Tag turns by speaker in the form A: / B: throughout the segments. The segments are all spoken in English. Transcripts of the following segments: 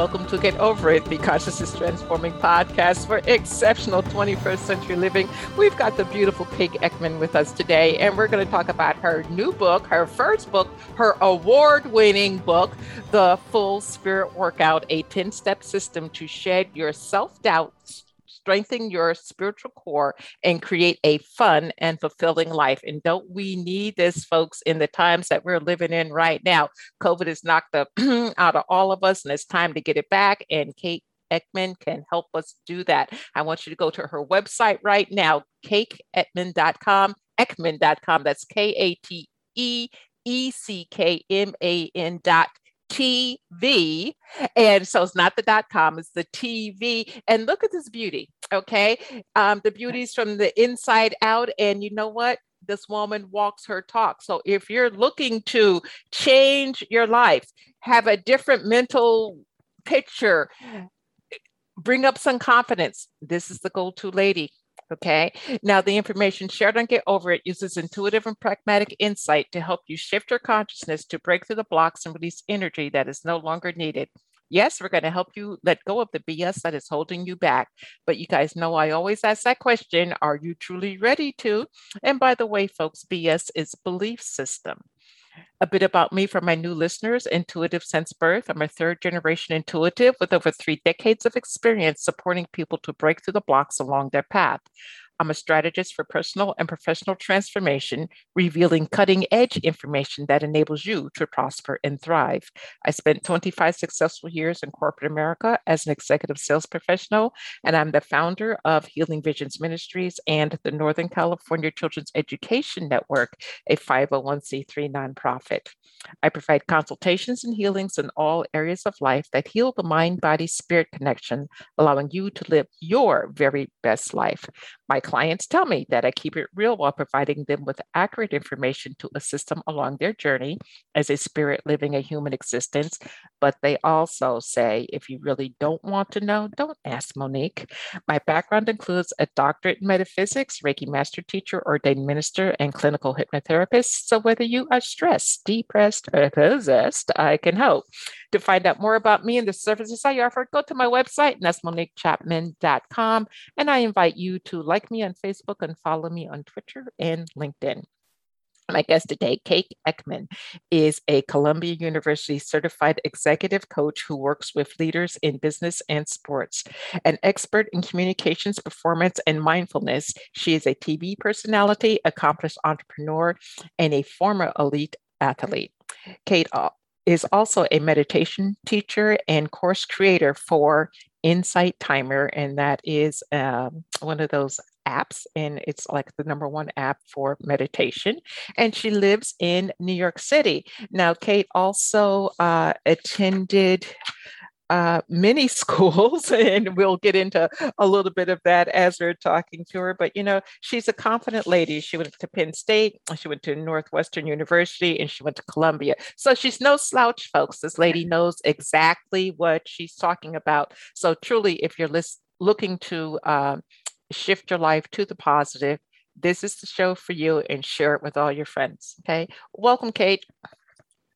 A: welcome to Get Over It, the Consciousness Transforming podcast for exceptional 21st century living. We've got the beautiful Kate Eckman with us today, and we're going to talk about her new book, her first book, her award winning book, The Full Spirit Workout, a 10 step system to shed your self doubt strengthen your spiritual core, and create a fun and fulfilling life. And don't we need this, folks, in the times that we're living in right now? COVID has knocked the out of all of us, and it's time to get it back. And Kate Eckman can help us do that. I want you to go to her website right now, kateeckman.com, ekman.com. That's K A T E E C K M A N dot TV. And so it's not the dot com, it's the TV. And look at this beauty. Okay. Um, the beauty's from the inside out. And you know what? This woman walks her talk. So if you're looking to change your life, have a different mental picture, bring up some confidence, this is the go to lady. Okay. Now, the information shared on Get Over It uses intuitive and pragmatic insight to help you shift your consciousness to break through the blocks and release energy that is no longer needed. Yes, we're going to help you let go of the BS that is holding you back. But you guys know I always ask that question Are you truly ready to? And by the way, folks, BS is belief system. A bit about me for my new listeners Intuitive Since Birth. I'm a third generation intuitive with over three decades of experience supporting people to break through the blocks along their path. I'm a strategist for personal and professional transformation, revealing cutting edge information that enables you to prosper and thrive. I spent 25 successful years in corporate America as an executive sales professional, and I'm the founder of Healing Visions Ministries and the Northern California Children's Education Network, a 501c3 nonprofit. I provide consultations and healings in all areas of life that heal the mind body spirit connection, allowing you to live your very best life. My clients tell me that I keep it real while providing them with accurate information to assist them along their journey as a spirit living a human existence. But they also say, if you really don't want to know, don't ask Monique. My background includes a doctorate in metaphysics, Reiki master teacher, ordained minister, and clinical hypnotherapist. So whether you are stressed, depressed, or possessed, I can help. To find out more about me and the services I offer, go to my website, and that's moniquechapman.com. And I invite you to like me on Facebook and follow me on Twitter and LinkedIn. My guest today, Kate Eckman, is a Columbia University certified executive coach who works with leaders in business and sports. An expert in communications, performance, and mindfulness, she is a TV personality, accomplished entrepreneur, and a former elite athlete. Kate uh, is also a meditation teacher and course creator for Insight Timer, and that is um, one of those apps, and it's like the number one app for meditation. And she lives in New York City. Now, Kate also uh, attended uh, many schools, and we'll get into a little bit of that as we're talking to her. But you know, she's a confident lady. She went to Penn State, she went to Northwestern University, and she went to Columbia. So she's no slouch, folks. This lady knows exactly what she's talking about. So truly, if you're list- looking to uh, shift your life to the positive, this is the show for you, and share it with all your friends. Okay, welcome, Kate.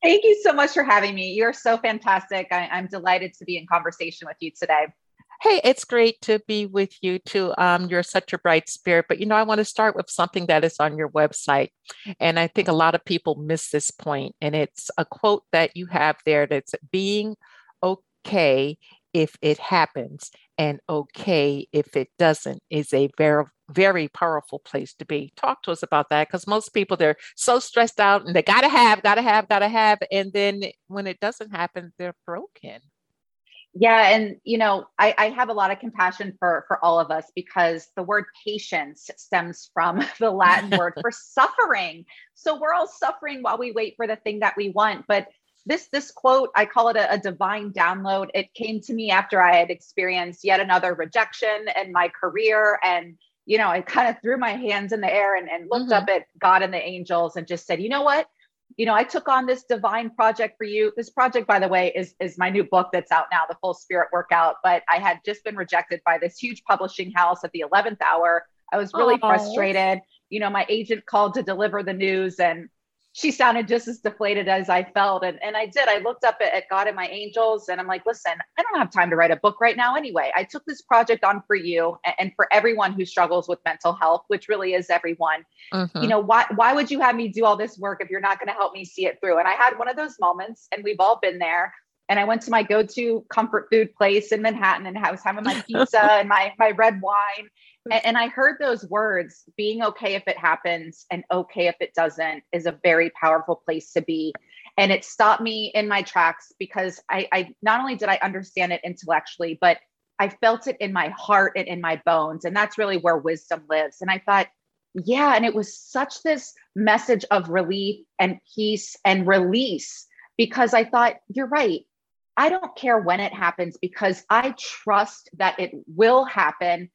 B: Thank you so much for having me. You're so fantastic. I, am delighted to be in conversation with you today.
A: Hey, it's great to be with you too. Um, you're such a bright spirit, but you know, I want to start with something that is on your website. And I think a lot of people miss this point. point, And it's a quote that you have there that's being okay if it happens and okay if it doesn't is a very very powerful place to be. Talk to us about that because most people they're so stressed out and they gotta have gotta have gotta have and then when it doesn't happen they're broken.
B: Yeah and you know I, I have a lot of compassion for for all of us because the word patience stems from the latin word for suffering. So we're all suffering while we wait for the thing that we want but this this quote i call it a, a, divine download. It came to me after i had experienced yet another rejection in my career and you know i kind of threw my hands in the air and, and looked mm-hmm. up at god and the angels and just said you know what you know i took on this divine project for you this project by the way is is my new book that's out now the full spirit workout but i had just been rejected by this huge publishing house at the 11th hour i was really Aww. frustrated you know my agent called to deliver the news and she sounded just as deflated as I felt. And, and I did. I looked up at, at, God and my angels and I'm like, listen, I don't have time to write a book right now anyway. I took this project on for you and, and for everyone who struggles with mental health, which really is everyone. Mm-hmm. You know, why why would you have me do all this work if you're not going to help me see it through? And I had one of those moments, and we've all been there. And I went to my go-to comfort food place in Manhattan and I was having my pizza and my my red wine and, and I heard those words being okay if it happens and okay if it doesn't is a very powerful place to be. And it stopped me in my tracks because I, I not only did I understand it intellectually, but I felt it in my heart and in my bones. And that's really where wisdom lives. And I thought, yeah. And it was such this message of relief and peace and release because I thought, you're right. I don't care when it happens because I trust that it will happen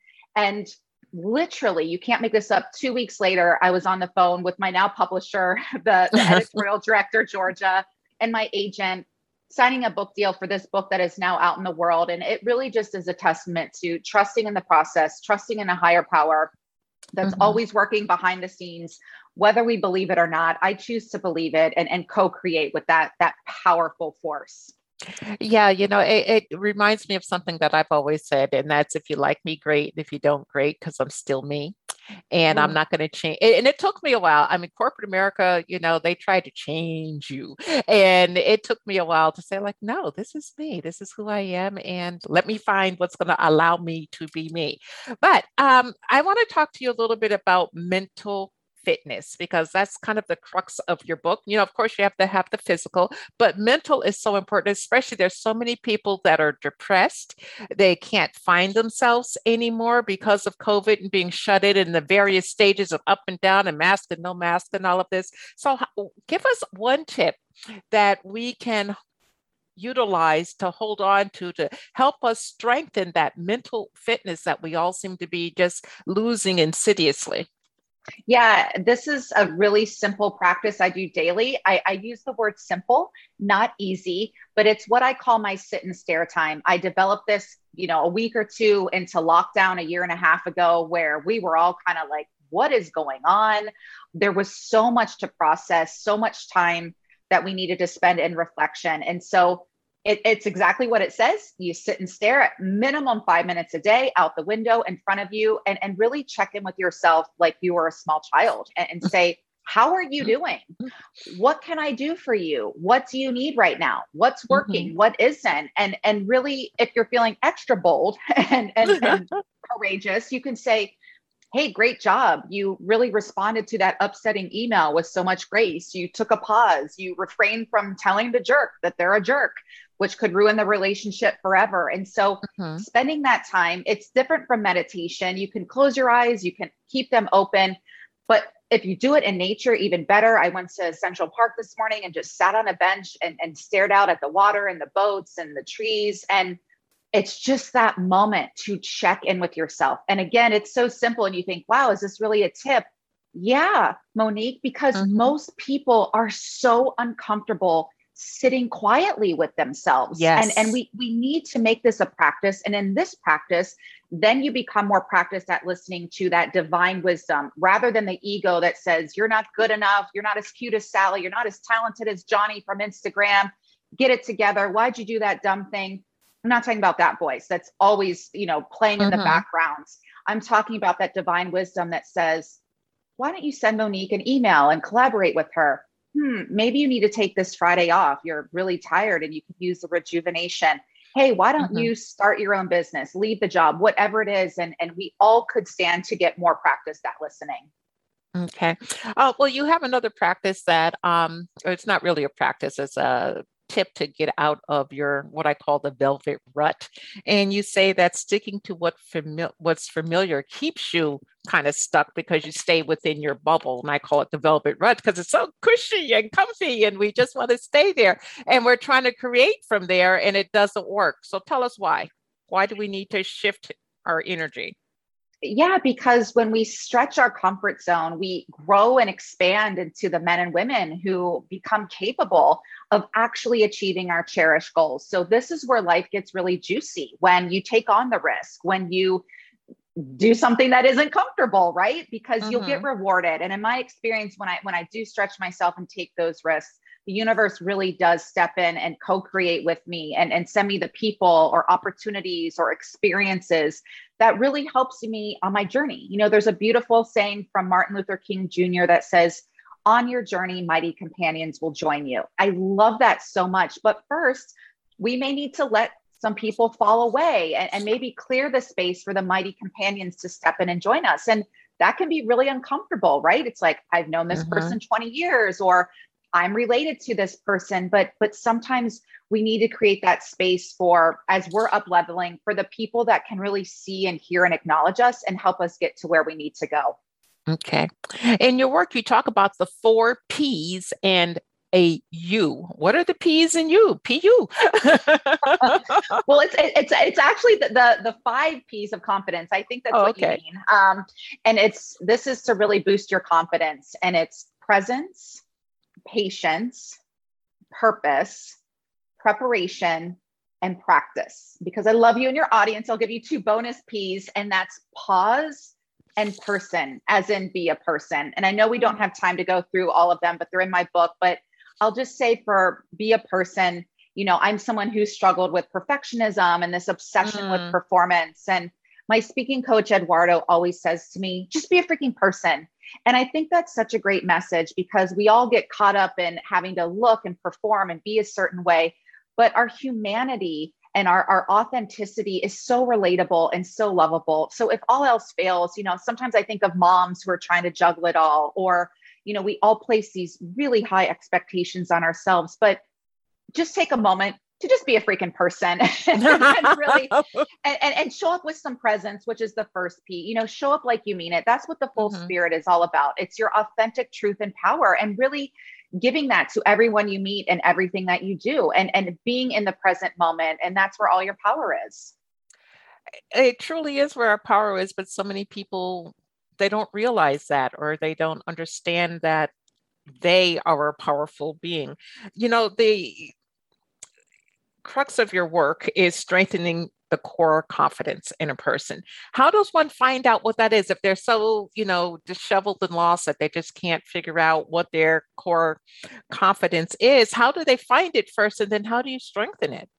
B: and literally, you can't make this up. Two weeks later, I was on the phone with my now publisher, the, the editorial director, Georgia, and my agent signing a book deal for this book that is now out in the world. And it really just is a testament to trusting in the process, trusting in a higher power that's mm-hmm. always working behind the scenes whether we believe it or not i choose to believe it and, and co-create with that that powerful force
A: yeah, you know, it, it, reminds me of something that I've always said, and that's if you like me, great. If you don't, great, because I'm still me. And mm. I'm not going to change. And it took me a while. I mean, corporate America, you know, they tried to change you. And it took me a while to say, like, no, this is me. This is who I am. And let me find what's going to allow me to be me. But um, I want to talk to you a little bit about mental fitness because that's kind of the crux of your book. You know, of course, you have to have the physical, but mental is so important, especially there's so many people that are depressed. They can't find themselves anymore because of COVID and being shut in in the various stages of up and down and mask and no mask and all of this. So, give us one tip that we can utilize to hold on to to help us strengthen that mental fitness that we all seem to be just losing insidiously
B: yeah, this is a really simple practice I do daily. I, I, use the word simple, not easy, but it's what I call my sit and stare time. I developed this, you know, a week or two into lockdown a year and a half ago, where we were all kind of like, what is going on? There was so much to process, so much time that we needed to spend in reflection. And so it, it's exactly what it says. You sit and stare at minimum five minutes a day out the window in front of you and, and really check in with yourself like you were a small child and, and say, how are you doing? What can I do for you? What do you need right now? What's working? Mm-hmm. What isn't? And and really, if you're feeling extra bold and, and, and courageous, you can say, hey, great job. You really responded to that upsetting email with so much grace. You took a pause. You refrained from telling the jerk that they're a jerk which could ruin the relationship forever. And so, mm-hmm. spending that time, it's different from meditation. You can close your eyes, you can keep them open. But if you do it in nature, even better. I went to Central Park this morning and just sat on a bench and, and stared out at the water and the boats and the trees. And it's just that moment to check in with yourself. And again, it's so simple. And you think, wow, is this really a tip? Yeah, Monique, because mm-hmm. most people are so uncomfortable sitting quietly with themselves.
A: Yes.
B: And, and we, we need to make this a practice. And in this practice, then you become more practiced at listening to that divine wisdom rather than the ego that says, you're not good enough. You're not as cute as Sally. You're not as talented as Johnny from Instagram. Get it together. Why'd you do that dumb thing? I'm not talking about that voice that's always, you know, playing in mm-hmm. the background. I'm talking about that divine wisdom that says, why don't you send Monique an email and collaborate with her? Hmm, maybe you need to take this Friday off. You're really tired and you could use the rejuvenation. Hey, why don't mm-hmm. you start your own business, leave the job, whatever it is? And, and we all could stand to get more practice at listening.
A: Okay. Uh, well, you have another practice that um, it's not really a practice, it's a tip to get out of your what I call the velvet rut. And you say that sticking to what fami- what's familiar keeps you kind of stuck because you stay within your bubble. And I call it the velvet rut because it's so cushy and comfy and we just want to stay there. And we're trying to create from there and it doesn't work. So tell us why. Why do we need to shift our energy?
B: Yeah, because when we stretch our comfort zone, we grow and expand into the men and women who become capable of actually achieving our cherished goals. So, this is where life gets really juicy when you take on the risk, when you do something that isn't comfortable right because mm-hmm. you'll get mm-hmm. rewarded and in my experience when i when i do stretch myself and take those risks the universe really does step in and co-create with me and, and send me the people or opportunities or experiences that really helps me on my journey you know there's a beautiful saying from martin luther king jr that says on your journey mighty companions will join you i love that so much but first we may need to let some people fall away and, and maybe clear the space for the mighty companions to step in and join us. And that can be really uncomfortable, right? It's like, I've known this mm-hmm. person 20 years, or I'm related to this person, but but sometimes we need to create that space for as we're up leveling for the people that can really see and hear and acknowledge us and help us get to where we need to go.
A: Okay. In your work, you talk about the four P's and a U. What are the P's in you? PU.
B: well, it's it's it's actually the, the, the five P's of confidence. I think that's oh, what okay. you mean. Um, and it's this is to really boost your confidence, and it's presence, patience, purpose, preparation, and practice. Because I love you and your audience, I'll give you two bonus P's, and that's pause and person, as in be a person. And I know we don't have time to go through all of them, but they're in my book. But I'll just say for be a person, you know, I'm someone who struggled with perfectionism and this obsession mm. with performance. And my speaking coach, Eduardo, always says to me, just be a freaking person. And I think that's such a great message because we all get caught up in having to look and perform and be a certain way. But our humanity and our, our authenticity is so relatable and so lovable. So if all else fails, you know, sometimes I think of moms who are trying to juggle it all or you know, we all place these really high expectations on ourselves, but just take a moment to just be a freaking person and, really and, and, and, show up with some presence, which is the first P. You know, show up like you mean it. That's what the full mm-hmm. spirit is all about. It's your authentic truth and power and really giving that to everyone you meet and everything that you do and and being in the present moment. And that's where all your power is.
A: It truly is where our power is, but so many people they don't realize that or they don't understand that they are a powerful being. You know, the crux of your work is strengthening the core confidence in a person. How does one find out what that is if they're so, you know, disheveled and lost that they just can't figure out what their core confidence is? How do they find it first and then how do you strengthen it?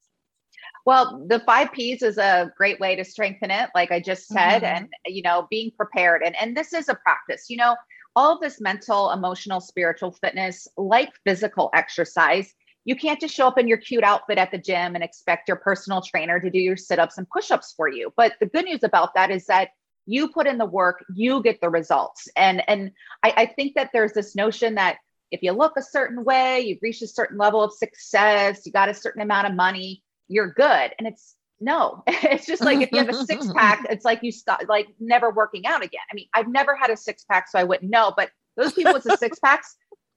B: Well, the five P's is a great way to strengthen it, like I just said, mm-hmm. and you know, being prepared. And and this is a practice. You know, all of this mental, emotional, spiritual fitness, like physical exercise, you can't just show up in your cute outfit at the gym and expect your personal trainer to do your sit-ups and push-ups for you. But the good news about that is that you put in the work, you get the results. And and I, I think that there's this notion that if you look a certain way, you've reached a certain level of success, you got a certain amount of money you're good. And it's no, it's just like if you have a six pack, it's like you stop like never working out again. I mean, I've never had a six pack, so I wouldn't know, but those people with the six packs,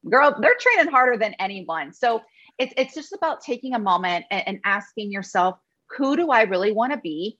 B: girl, they're training harder than anyone. So it's it's just about taking a moment and, and asking yourself, who do I really want to be?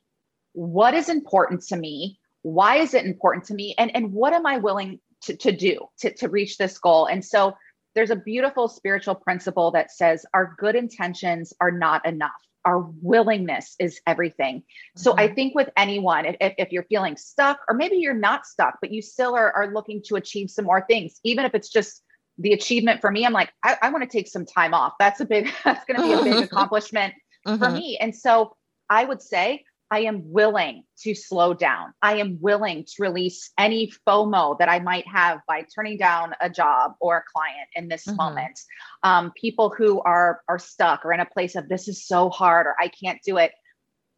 B: What is important to me? Why is it important to me? And and what am I willing to, to do to, to reach this goal? And so there's a beautiful spiritual principle that says our good intentions are not enough our willingness is everything. Mm-hmm. So I think with anyone, if, if you're feeling stuck, or maybe you're not stuck, but you still are, are looking to achieve some more things, even if it's just the achievement for me, I'm like, I, I want to take some time off. That's a big, that's going to be a big accomplishment mm-hmm. for me. And so I would say I am willing to slow down. I am willing to release any FOMO that I might have by turning down a job or a client in this mm-hmm. moment. Um, people who are are stuck or in a place of this is so hard or I can't do it.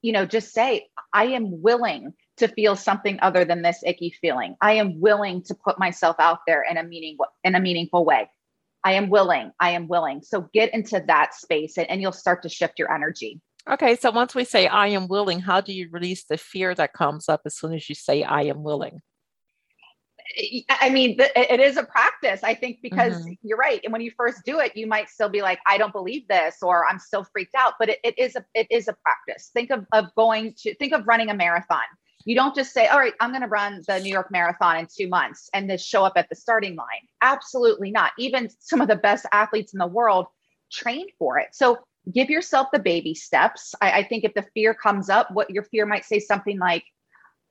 B: You know, just say I am willing to feel something other than this icky feeling. I am willing to put myself out there in a meaning in a meaningful way. I am willing. I am willing. So get into that space and, and you'll start to shift your energy.
A: Okay, so once we say I am willing, how do you release the fear that comes up as soon as you say I am willing?
B: I mean, it is a practice, I think, because mm-hmm. you're right. And when you first do it, you might still be like, I don't believe this, or I'm still freaked out. But it, it is a it is a practice. Think of, of going to think of running a marathon. You don't just say, All right, I'm gonna run the New York Marathon in two months and then show up at the starting line. Absolutely not. Even some of the best athletes in the world trained for it. So give yourself the baby steps. I, I think if the fear comes up, what your fear might say something like,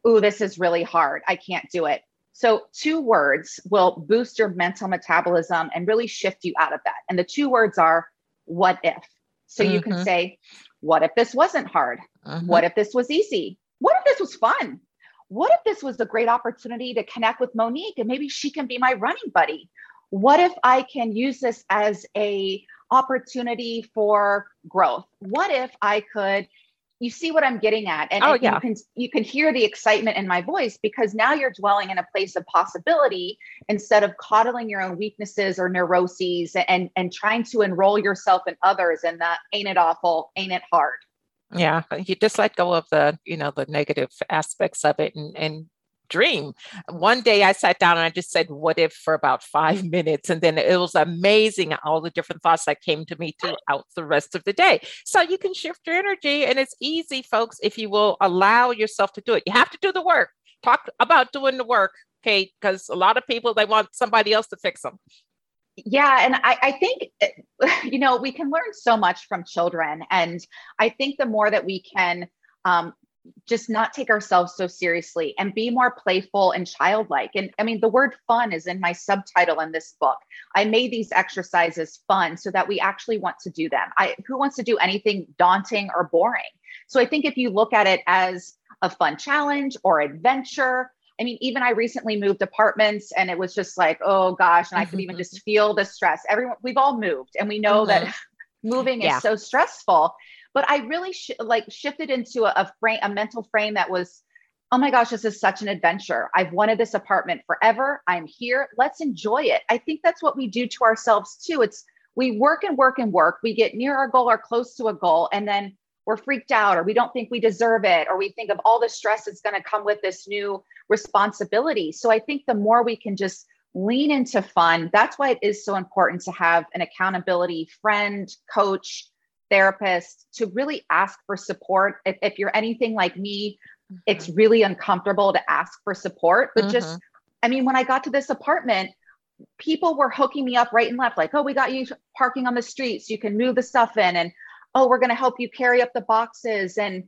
B: ooh, this is really hard. I can't do it. So, two words will boost your mental metabolism and really shift you out of that. And the two words are what if? So, mm-hmm. you can mm-hmm. say, what if this wasn't hard? Mm-hmm. What if this was easy? What if this was fun? What if this was a great opportunity to connect with Monique and maybe she can be my running buddy? What if I can use this as a opportunity for growth? What if I could you see what I'm getting at, and, oh, yeah. you can you can hear the excitement in my voice because now you're dwelling in a place of possibility instead of coddling your own weaknesses or neuroses and and trying to enroll yourself in others and that ain't it awful, ain't it hard.
A: Yeah, uh, you just let go of the you know the negative aspects of it and and dream. One day I sat down and I just said, What if for about five minutes? And then it was amazing all the different thoughts that came to me throughout the rest of the day. So you can shift your energy, and it's easy, folks, if you will allow yourself to do it. You have to do the work. Talk about doing the work, Kate, because a lot of people they want somebody else to fix them.
B: Yeah, and I, I think you know we can learn so much from children, and I think the more that we can um, just not take ourselves so seriously and be more playful and childlike. And I mean, the word fun is in my subtitle in this book. I made these exercises fun so that we actually want to do them. I, who wants to do anything daunting or boring? So I think if you look at it as a fun challenge or adventure, I mean, even I recently moved apartments and it was just like, oh gosh, and I could even just feel the stress. Everyone, we've all moved and we know mm-hmm. that moving yeah. is so stressful but I really sh- like shifted into a, a frame, a mental frame that was, oh my gosh, this is such an adventure. I've wanted this apartment forever. I'm here. Let's enjoy it. I think that's what we do to ourselves too. It's we work and work and work. We get near our goal or close to a goal, and then we're freaked out, or we don't think we deserve it, or we think of all the stress that's going to come with this new responsibility. So I think the more we can just lean into fun, that's why it is so important to have an accountability friend, coach, therapist to really ask for support. If, if you're anything like me, mm-hmm. it's really uncomfortable to ask for support. But mm-hmm. just, I mean, when I got to this apartment, people were hooking me up right and left, like, oh, we got you parking on the street so you can move the stuff in. And oh, we're going to help you carry up the boxes. And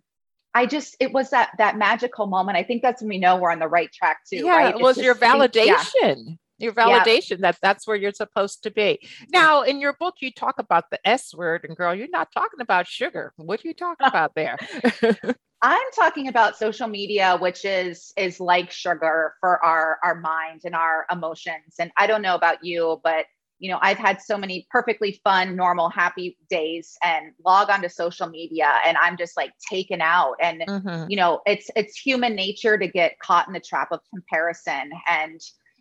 B: I just, it was that that magical moment. I think that's when we know we're on the right track too.
A: Yeah,
B: right?
A: it was your validation. Yeah your validation yeah. that that's where you're supposed to be now in your book you talk about the s word and girl you're not talking about sugar what are you talking about there
B: i'm talking about social media which is is like sugar for our our mind and our emotions and i don't know about you but you know i've had so many perfectly fun normal happy days and log onto social media and i'm just like taken out and mm-hmm. you know it's it's human nature to get caught in the trap of comparison and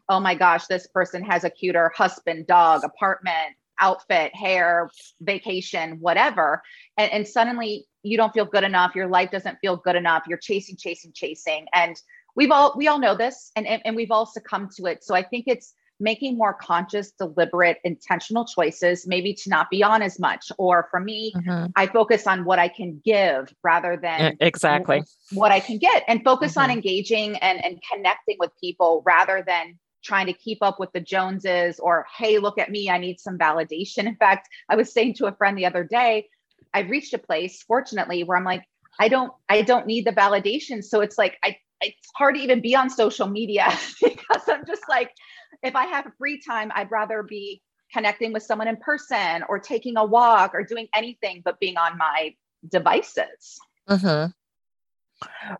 B: oh my gosh, this person has a cuter husband, dog, apartment, outfit, hair, vacation, whatever. And, and suddenly you don't feel good enough. Your life doesn't feel good enough. You're chasing, chasing, chasing. And we've all, we all know this and, and, and we've all succumbed to it. So I think it's making more conscious, deliberate, intentional choices, maybe to not be on as much. Or for me, mm-hmm. I focus on what I can give rather than
A: exactly
B: what I can get and focus mm-hmm. on engaging and, and connecting with people rather than trying to keep up with the Joneses or, hey, look at me, I need some validation. In fact, I was saying to a friend the other day, I've reached a place, fortunately, where I'm like, I don't, I don't need the validation. So it's like I it's hard to even be on social media because I'm just like, if I have free time, I'd rather be connecting with someone in person or taking a walk or doing anything but being on my devices.
A: Mm-hmm.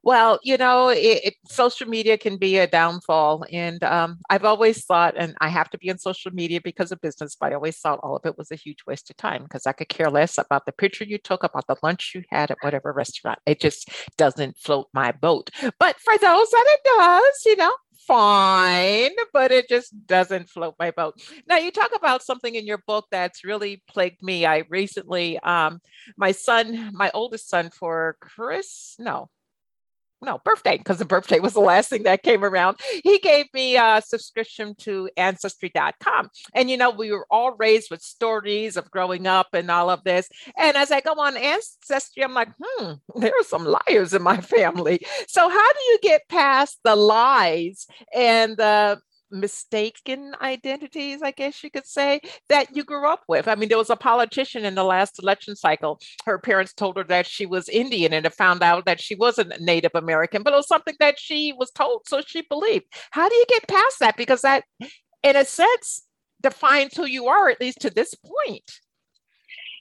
A: Well, you know, it, it, social media can be a downfall. And um, I've always thought, and I have to be on social media because of business, but I always thought all of it was a huge waste of time because I could care less about the picture you took, about the lunch you had at whatever restaurant. It just doesn't float my boat. But for those that it does, you know, fine, but it just doesn't float my boat. Now, you talk about something in your book that's really plagued me. I recently, um, my son, my oldest son for Chris, no, no birthday because the birthday was the last thing that came around. He gave me a subscription to ancestry.com and you know we were all raised with stories of growing up and all of this and as i go on ancestry i'm like hmm there are some liars in my family. So how do you get past the lies and the mistaken identities, I guess you could say, that you grew up with. I mean, there was a politician in the last election cycle. Her parents told her that she was Indian and it found out that she wasn't Native American, but it was something that she was told, so she believed. How do you get past that? Because that, in a sense, defines who you are, at least to this point.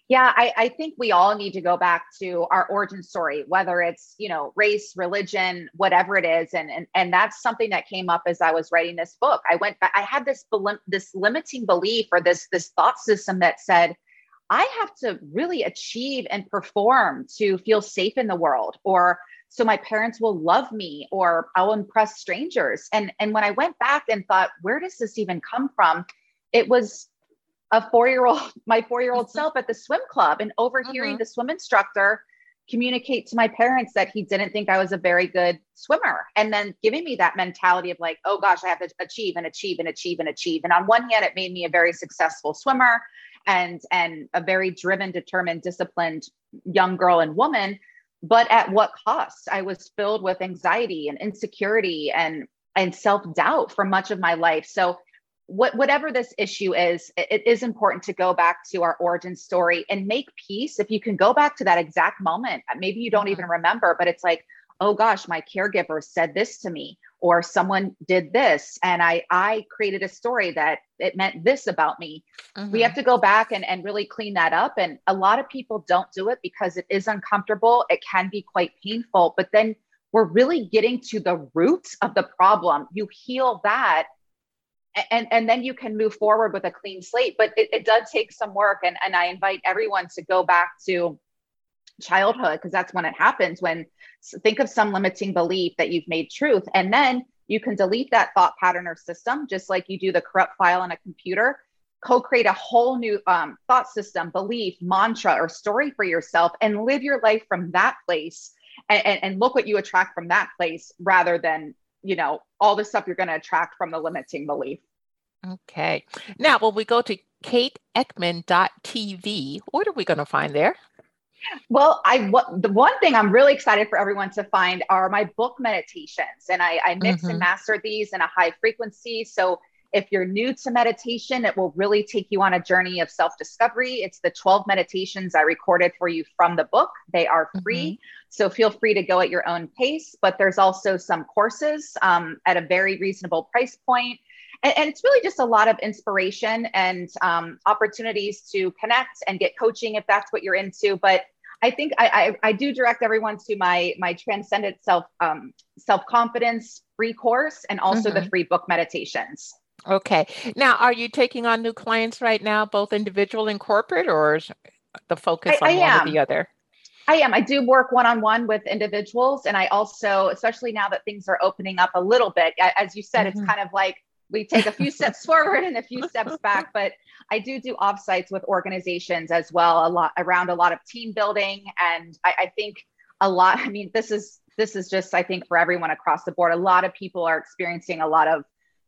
B: Yeah, I, I, think we all need to go back to our origin story, whether it's you know race, religion, whatever it is, and and and that's something that came up as I was writing this book. I went, I had this this limiting belief or this this thought system that said, I have to really achieve and perform to feel safe in the world, or so my parents will love me, or I'll impress strangers. And and when I went back and thought, where does this even come from? It was a four year old, my four year old mm-hmm. self at the swim club and overhearing mm-hmm. the swim instructor communicate to my parents that he didn't think I was a very good swimmer. And then giving me that mentality of like, oh gosh, I have to achieve and achieve and achieve and achieve. And on one hand, it made me a very successful swimmer and and a very driven, determined, disciplined young girl and woman. But at what cost? I was filled with anxiety and insecurity and and self-doubt for much of my life. So what, whatever this issue is, it is important to go back to our origin story and make peace. If you can go back to that exact moment, maybe you don't mm-hmm. even remember, but it's like, oh gosh, my caregiver said this to me, or someone did this, and I I created a story that it meant this about me. Mm-hmm. We have to go back and, and really clean that up. And a lot of people don't do it because it is uncomfortable. It can be quite painful, but then we're really getting to the roots of the problem. You heal that and and then you can move forward with a clean slate but it, it does take some work. And and i invite everyone to go back to childhood because that's when it happens when think of some limiting belief that you've made truth. And then you can delete that thought pattern or system just like you do the corrupt file on a computer. Co-create a whole new um, thought system belief mantra or story for yourself and live your life from that place. And, and, and look what you attract from that place rather than you know, all the stuff you're going to attract from the limiting belief.
A: Okay. Now, when we go to kateeckman.tv, what are we going to find there?
B: Well, I what the one thing I'm really excited for everyone to find are my book meditations, and I, I mix mm-hmm. and master these in a high frequency. So if you're new to meditation, it will really take you on a journey of self discovery. It's the 12 meditations I recorded for you from the book. They are free. Mm-hmm. So feel free to go at your own pace. But there's also some courses um, at a very reasonable price point. And, and, it's really just a lot of inspiration and um, opportunities to connect and get coaching if that's what you're into. But I think I, I, I do direct everyone to my my transcendent self um, self confidence free course and also mm-hmm. the free book meditations.
A: Okay. Now, are you taking on new clients right now, both individual and corporate, or is the focus I, on I one am. or the other?
B: I am. I do work one on one with individuals. And I also, especially now that things are opening up a little bit, as you said, mm-hmm. it's kind of like we take a few steps forward and a few steps back. But I do do offsites with organizations as well, a lot around a lot of team building. And I, I think a lot, I mean, this is this is just, I think, for everyone across the board. A lot of people are experiencing a lot of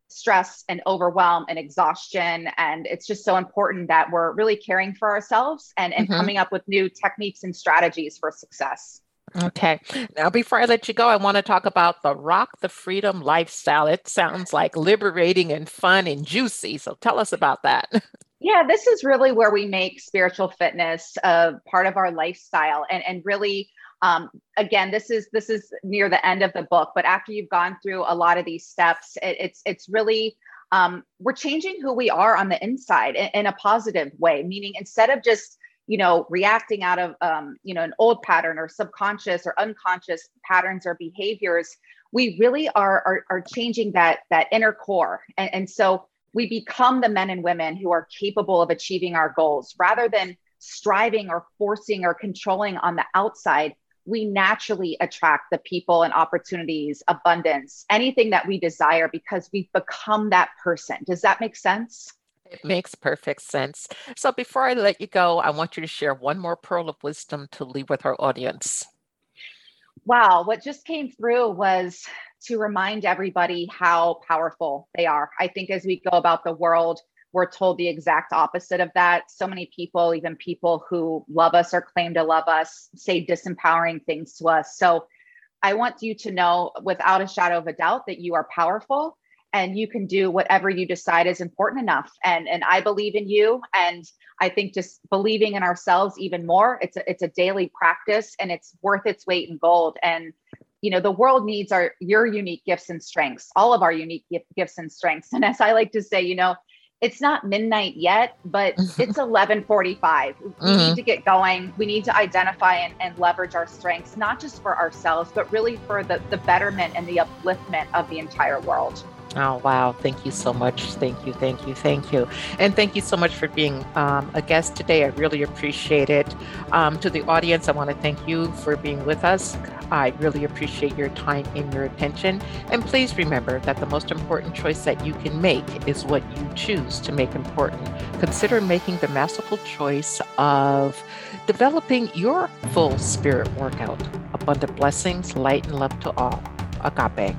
B: stress and overwhelm and exhaustion. And it's just so important that we're really caring for ourselves and, and mm-hmm. coming up with new techniques and strategies for success.
A: Okay. Now before i let you go i want to talk about the rock the freedom lifestyle. It sounds like liberating and fun and juicy so tell us about that.
B: Yeah this is really where we make spiritual fitness a part of our lifestyle and, and really um, again this is this is near the end of the book but after you've gone through a lot of these steps it, it's it's really um, we're changing who we are on the inside in, in, a positive way meaning instead of just you know reacting out of um, you know an old pattern or subconscious or unconscious patterns or behaviors we really are are, are changing that that inner core. And, and so we become the men and women who are capable of achieving our goals rather than striving or forcing or controlling on the outside we naturally attract the people and opportunities, abundance, anything that we desire because we've become that person. Does that make sense?
A: It makes perfect sense. So before I let you go, I want you to share one more pearl of wisdom to leave with our audience.
B: Wow, what just came through was to remind everybody how powerful they are. I think as we go about the world, we're told the exact opposite of that. So many people, even people who love us or claim to love us, say disempowering things to us. So I want you to know without a shadow of a doubt that you are powerful and you can do whatever you decide is important enough and and i believe in you and i think just believing in ourselves even more it's a, it's a daily practice and it's worth its weight in gold and you know the world needs our your unique gifts and strengths all of our unique gifts and strengths and as i like to say you know it's not midnight yet but it's 11:45 we mm-hmm. need to get going. We need to identify and, and, leverage our strengths not just for ourselves but really for the, the betterment and the upliftment of the entire world
A: Oh, wow. Thank you so much. Thank you, thank you, thank you. And thank you so much for being um, a guest today. I really appreciate it. Um, to the audience, I want to thank you for being with us. I really appreciate your time and your attention. And please remember that the most important choice that you can make is what you choose to make important. Consider making the masterful choice of developing your full spirit workout. Abundant blessings, light, and love to all. Agape.